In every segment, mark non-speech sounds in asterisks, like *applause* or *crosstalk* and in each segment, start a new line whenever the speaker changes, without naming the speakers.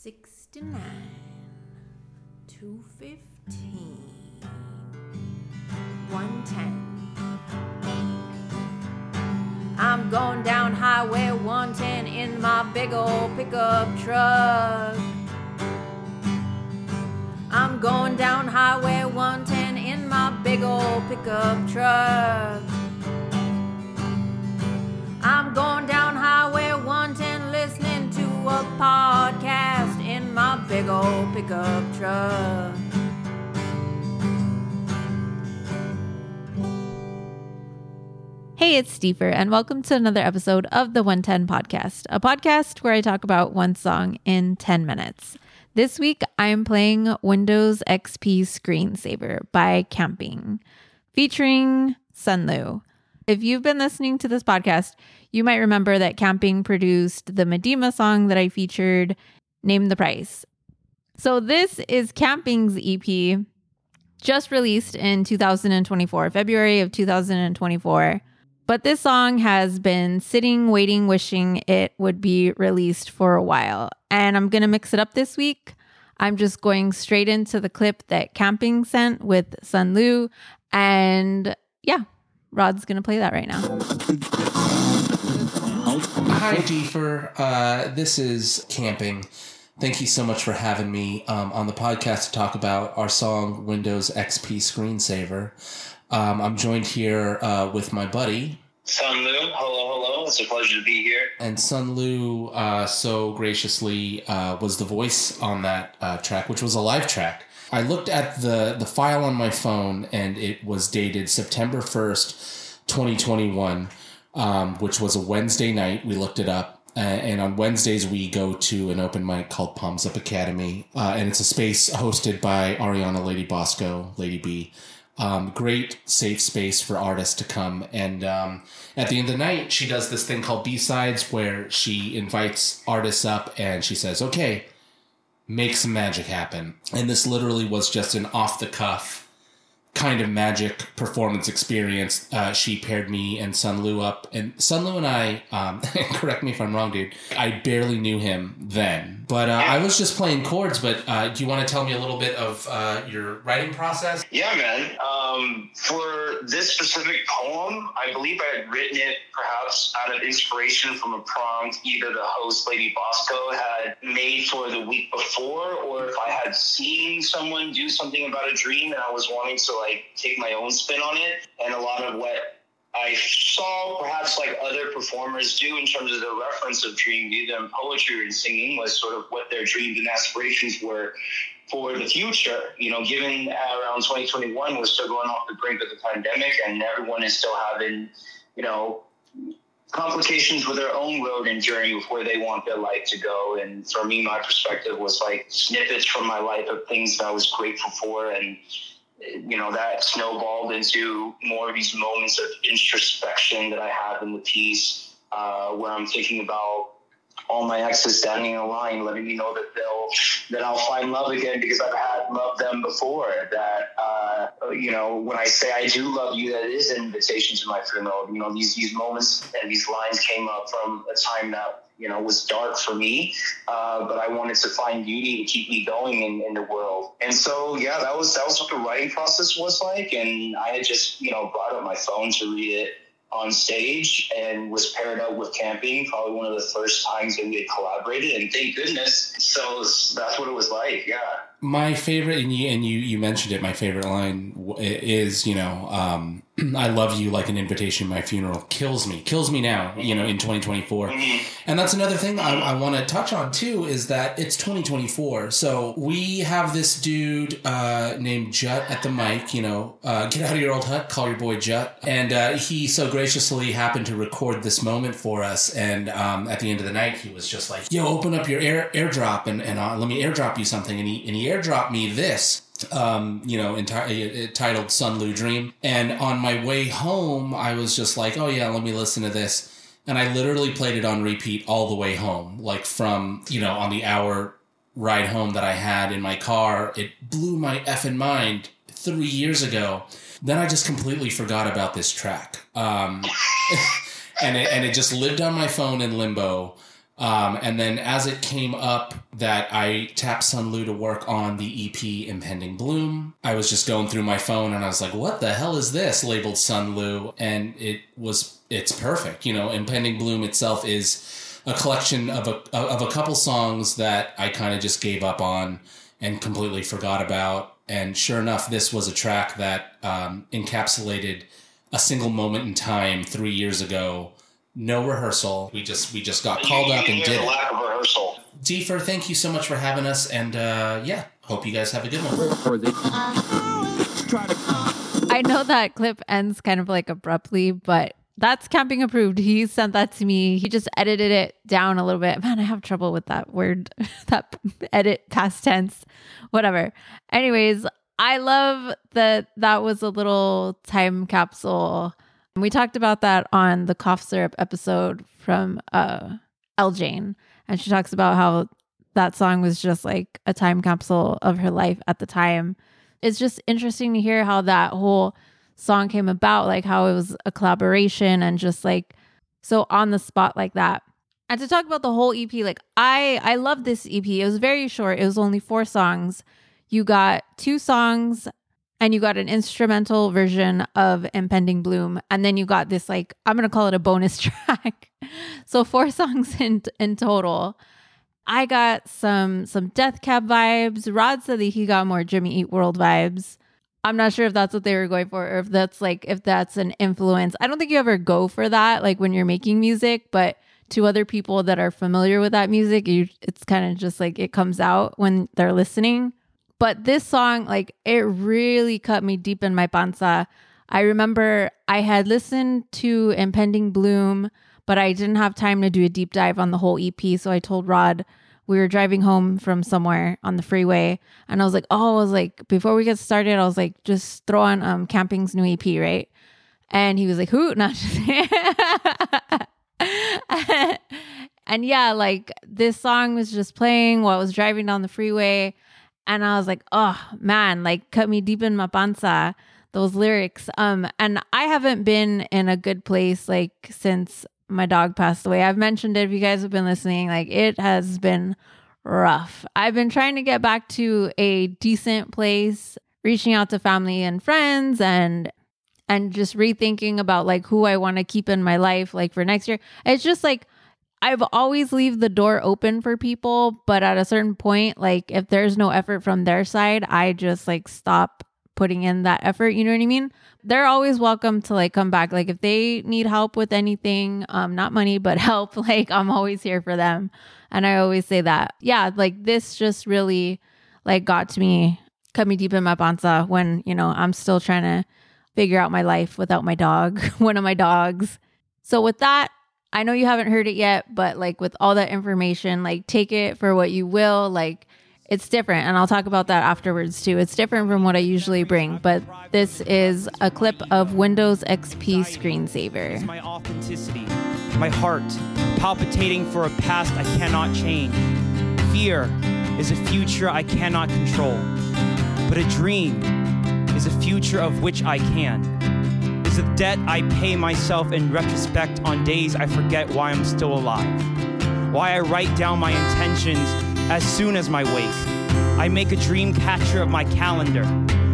69 215 110 I'm going down highway 110 in my big old pickup truck. I'm going down highway 110 in my big old pickup truck pickup truck.
Hey, it's Deefur, and welcome to another episode of the 110 Podcast, a podcast where I talk about one song in 10 minutes. This week, I am playing Windows XP Screensaver by Camping, featuring Sun Luu. If you've been listening to this podcast, you might remember that Camping produced the Madima song that I featured, Name the Price. So, this is Camping's EP, just released in 2024, February of 2024. But this song has been sitting, waiting, wishing it would be released for a while. And I'm going to mix it up this week. I'm just going straight into the clip that Camping sent with Sun Luu. And yeah, Rod's going to play that right now.
Hi, Deefur. Uh, this is Camping. Thank you so much for having me um, on the podcast to talk about our song Windows XP Screensaver. Um, I'm joined here uh, with my buddy.
Sun Luu, hello, hello. It's a pleasure to be here.
And Sun Luu uh, so graciously uh, was the voice on that uh, track, which was a live track. I looked at the, the file on my phone and it was dated September 1st, 2021, um, which was a Wednesday night. We looked it up. Uh, and on Wednesdays, we go to an open mic called Palms Up Academy. Uh, and it's a space hosted by Ariana Lady Bosco, Lady B. Um, great safe space for artists to come. And um, at the end of the night, she does this thing called B sides where she invites artists up and she says, okay, make some magic happen. And this literally was just an off the cuff kind of magic performance experience. Uh, she paired me and Sun Luu up, and Sun Luu and I, um, *laughs* correct me if I'm wrong, dude, I barely knew him then, but uh, I was just playing chords. But uh, do you want to tell me a little bit of uh, your writing process?
Yeah, man. Um, for this specific poem, I believe I had written it perhaps out of inspiration from a prompt either the host, Lady Bosco, had made for the week before, or if I had seen someone do something about a dream and I was wanting to like take my own spin on it. And a lot of what I saw perhaps like other performers do in terms of the reference of dream, either in poetry in singing, was sort of what their dreams and aspirations were for the future. You know, given around 2021, we're still going off the brink of the pandemic and everyone is still having, you know, complications with their own road and journey of where they want their life to go. And for me, my perspective was like snippets from my life of things that I was grateful for and you know that snowballed into more of these moments of introspection that I have in the piece, uh, where I'm thinking about all my exes standing in line, letting me know that they'll that I'll find love again because I've had loved them before. That uh, you know, when I say I do love you, that is an invitation to my funeral. You know, these these moments and these lines came up from a time that you know was dark for me, uh, but I wanted to find beauty to keep me going in, in the world. And so, yeah, that was that was what the writing process was like. And I had just you know brought up my phone to read it on stage and was paired up with camping probably one of the first times that we had collaborated and thank goodness. So that's what it was like yeah.
My favorite and you and you you mentioned it my favorite line is you know um, i love you like an invitation to my funeral kills me kills me now you know in 2024 mm-hmm. and that's another thing i, I want to touch on too is that it's 2024 so we have this dude uh, named jut at the mic you know uh, get out of your old hut call your boy jut and uh, he so graciously happened to record this moment for us. And um, at the end of the night he was just like yo open up your air airdrop and, and uh, let me airdrop you something. And he, and he airdropped me this um, you know, enti- titled Sun Luu Dream. And on my way home, I was just like, oh yeah, let me listen to this. And I literally played it on repeat all the way home, like from, you know, on the hour ride home that I had in my car. It blew my effing mind three years ago. Then I just completely forgot about this track. Um, *laughs* and, it, and it just lived on my phone in limbo Um, and then as it came up that I tapped Sun Luu to work on the EP Impending Bloom, I was just going through my phone and I was like, what the hell is this labeled Sun Luu? And it was, it's perfect. You know, Impending Bloom itself is a collection of a, of a couple songs that I kind of just gave up on and completely forgot about. And sure enough, this was a track that um, encapsulated a single moment in time three years ago no rehearsal. We just we just got called
you,
up and did
the lack of rehearsal.
Deefur, thank you so much for having us, and uh, yeah, hope you guys have a good one.
I know that clip ends kind of like abruptly, but that's camping approved. He sent that to me. He just edited it down a little bit. Man, I have trouble with that word, *laughs* that edit past tense, whatever. Anyways, I love that that was a little time capsule. We talked about that on the cough syrup episode from uh El Jane, and she talks about how that song was just like a time capsule of her life at the time. It's just interesting to hear how that whole song came about, like how it was a collaboration and just like so on the spot like that. And to talk about the whole EP, like I I love this EP. It was very short. It was only four songs. You got two songs and you got an instrumental version of Impending Bloom and then you got this like I'm to call it a bonus *laughs* track. so four *laughs* songs in in total. I got some some Death Cab vibes. Rod said that he got more Jimmy Eat World vibes. I'm not sure if that's what they were going for or if that's like if that's an influence. I don't think you ever go for that like when you're making music, but to other people that are familiar with that music, you it's kind of just like it comes out when they're listening. But this song like it really cut me deep in my panza. I remember I had listened to Impending Bloom, but I didn't have time to do a deep dive on the whole EP, so I told Rod we were driving home from somewhere on the freeway and I was like, oh, I was like, before we get started, I was like, just throw on um Camping's new EP, right? And he was like, who? *laughs* Not *laughs* and yeah, like this song was just playing while I was driving down the freeway. And I was like, oh man, like cut me deep in my panza, those lyrics. Um, and I haven't been in a good place like since my dog passed away. I've mentioned it if you guys have been listening. Like it has been rough. I've been trying to get back to a decent place, reaching out to family and friends and and just rethinking about like who I want to keep in my life like for next year. It's just like I've always leave the door open for people, but at a certain point like if there's no effort from their side, I just like stop putting in that effort, you know what I mean? They're always welcome to like come back. Like if they need help with anything, um not money, but *laughs* help, like I'm always here for them. And I always say that. Yeah, like this just really like got to me, cut me deep in my panza when, you know, I'm still trying to figure out my life without my dog, *laughs* one of my dogs. So with that, I know you haven't heard it yet, but like with all that information, like take it for what you will. Like it's different, and I'll talk about that afterwards too. It's different from what I usually bring, but this is a clip of Windows XP screensaver.
My authenticity, my heart palpitating for a past I cannot change. Fear is a future I cannot control, but a dream is a future of which I can. Is a debt I pay myself in retrospect on days I forget why I'm still alive. Why I write down my intentions as soon as my wake. I make a dream catcher of my calendar.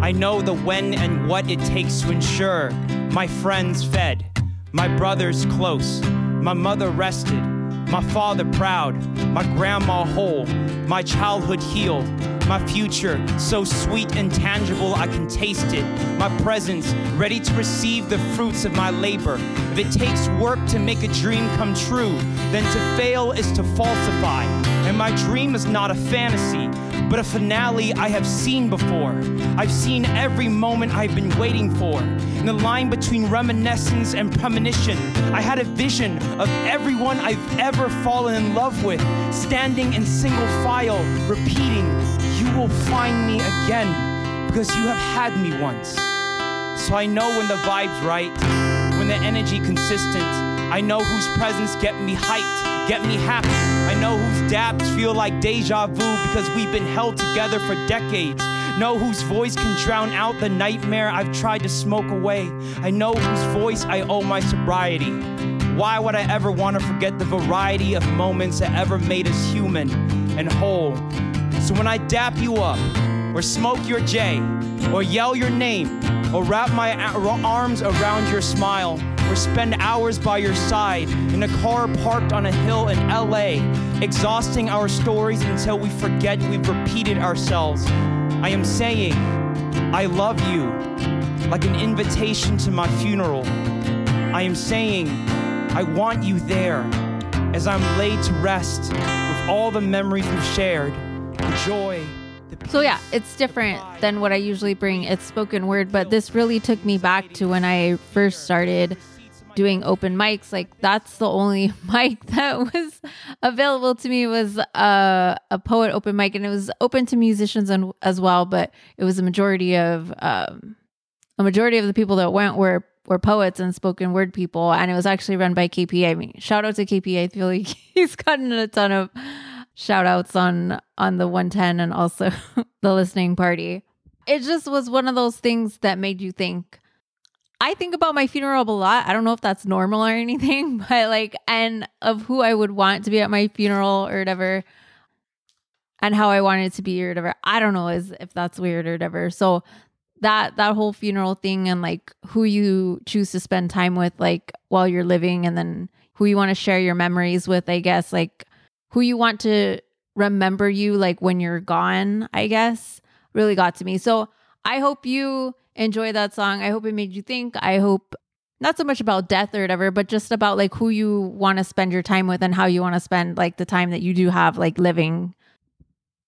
I know the when and what it takes to ensure my friends fed, my brothers close, my mother rested, my father proud, my grandma whole, my childhood healed, my future so sweet and tangible I can taste it, my presence ready to receive the fruits of my labor. If it takes work to make a dream come true, then to fail is to falsify. And my dream is not a fantasy, but a finale I have seen before. I've seen every moment I've been waiting for. In the line between reminiscence and premonition, I had a vision of everyone I've ever fallen in love with, standing in single file, repeating, You will find me again, because you have had me once. So I know when the vibe's right, when the energy consistent. I know whose presence get me hyped, get me happy. I know whose dabs feel like deja vu because we've been held together for decades. Know whose voice can drown out the nightmare I've tried to smoke away. I know whose voice I owe my sobriety. Why would I ever want to forget the variety of moments that ever made us human and whole? So when I dap you up, or smoke your J, or yell your name, or wrap my arms around your smile, or spend hours by your side in a car parked on a hill in LA, exhausting our stories until we forget we've repeated ourselves. I am saying, I love you like an invitation to my funeral. I am saying, I want you there as I'm laid to rest with all the memories we've shared, joy.
So yeah, it's different than what I usually bring. It's spoken word, but this really took me back to when I first started doing open mics. Like that's the only *laughs* mic that was available to me was a, a poet open mic, and it was open to musicians and as well. But it was a majority of um, a majority of the people that went were were poets and spoken word people, and it was actually run by KPA. I mean, shout out to KPA. I feel like *laughs* he's gotten a ton of shout outs on on the 110 and also *laughs* the listening party. It just was one of those things that made you think. I think about my funeral a lot. I don't know if that's normal or *laughs* anything, but like, and of who I would want to be at my funeral or whatever, and how I wanted to be or whatever. I don't know is if that's weird or whatever. So that that whole funeral thing and like who you choose to spend time with, like while you're living, and then who you want to share your memories with. I guess like who you want to remember you like when you're gone, I guess, really got to me. So I hope you enjoy that song. I hope it made you think. I hope not so much about death or whatever, but just about like who you want to spend your time with and how you want to spend like the time that you do have like living.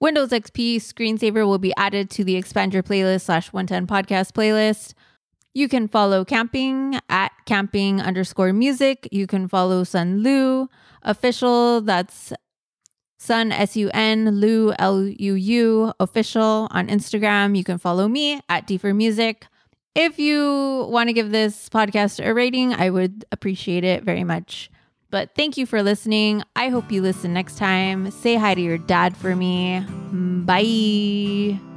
Windows XP screensaver will be added to the expand your playlist slash 110 podcast playlist. You can follow camping at camping underscore music. You can follow Sun Luu official. That's Sun S U N Lu L U U official on Instagram. You can follow me at Deefur Music. If you want to give this podcast a rating, I would appreciate it very much. But thank you for listening. I hope you listen next time. Say hi to your dad for me. Bye.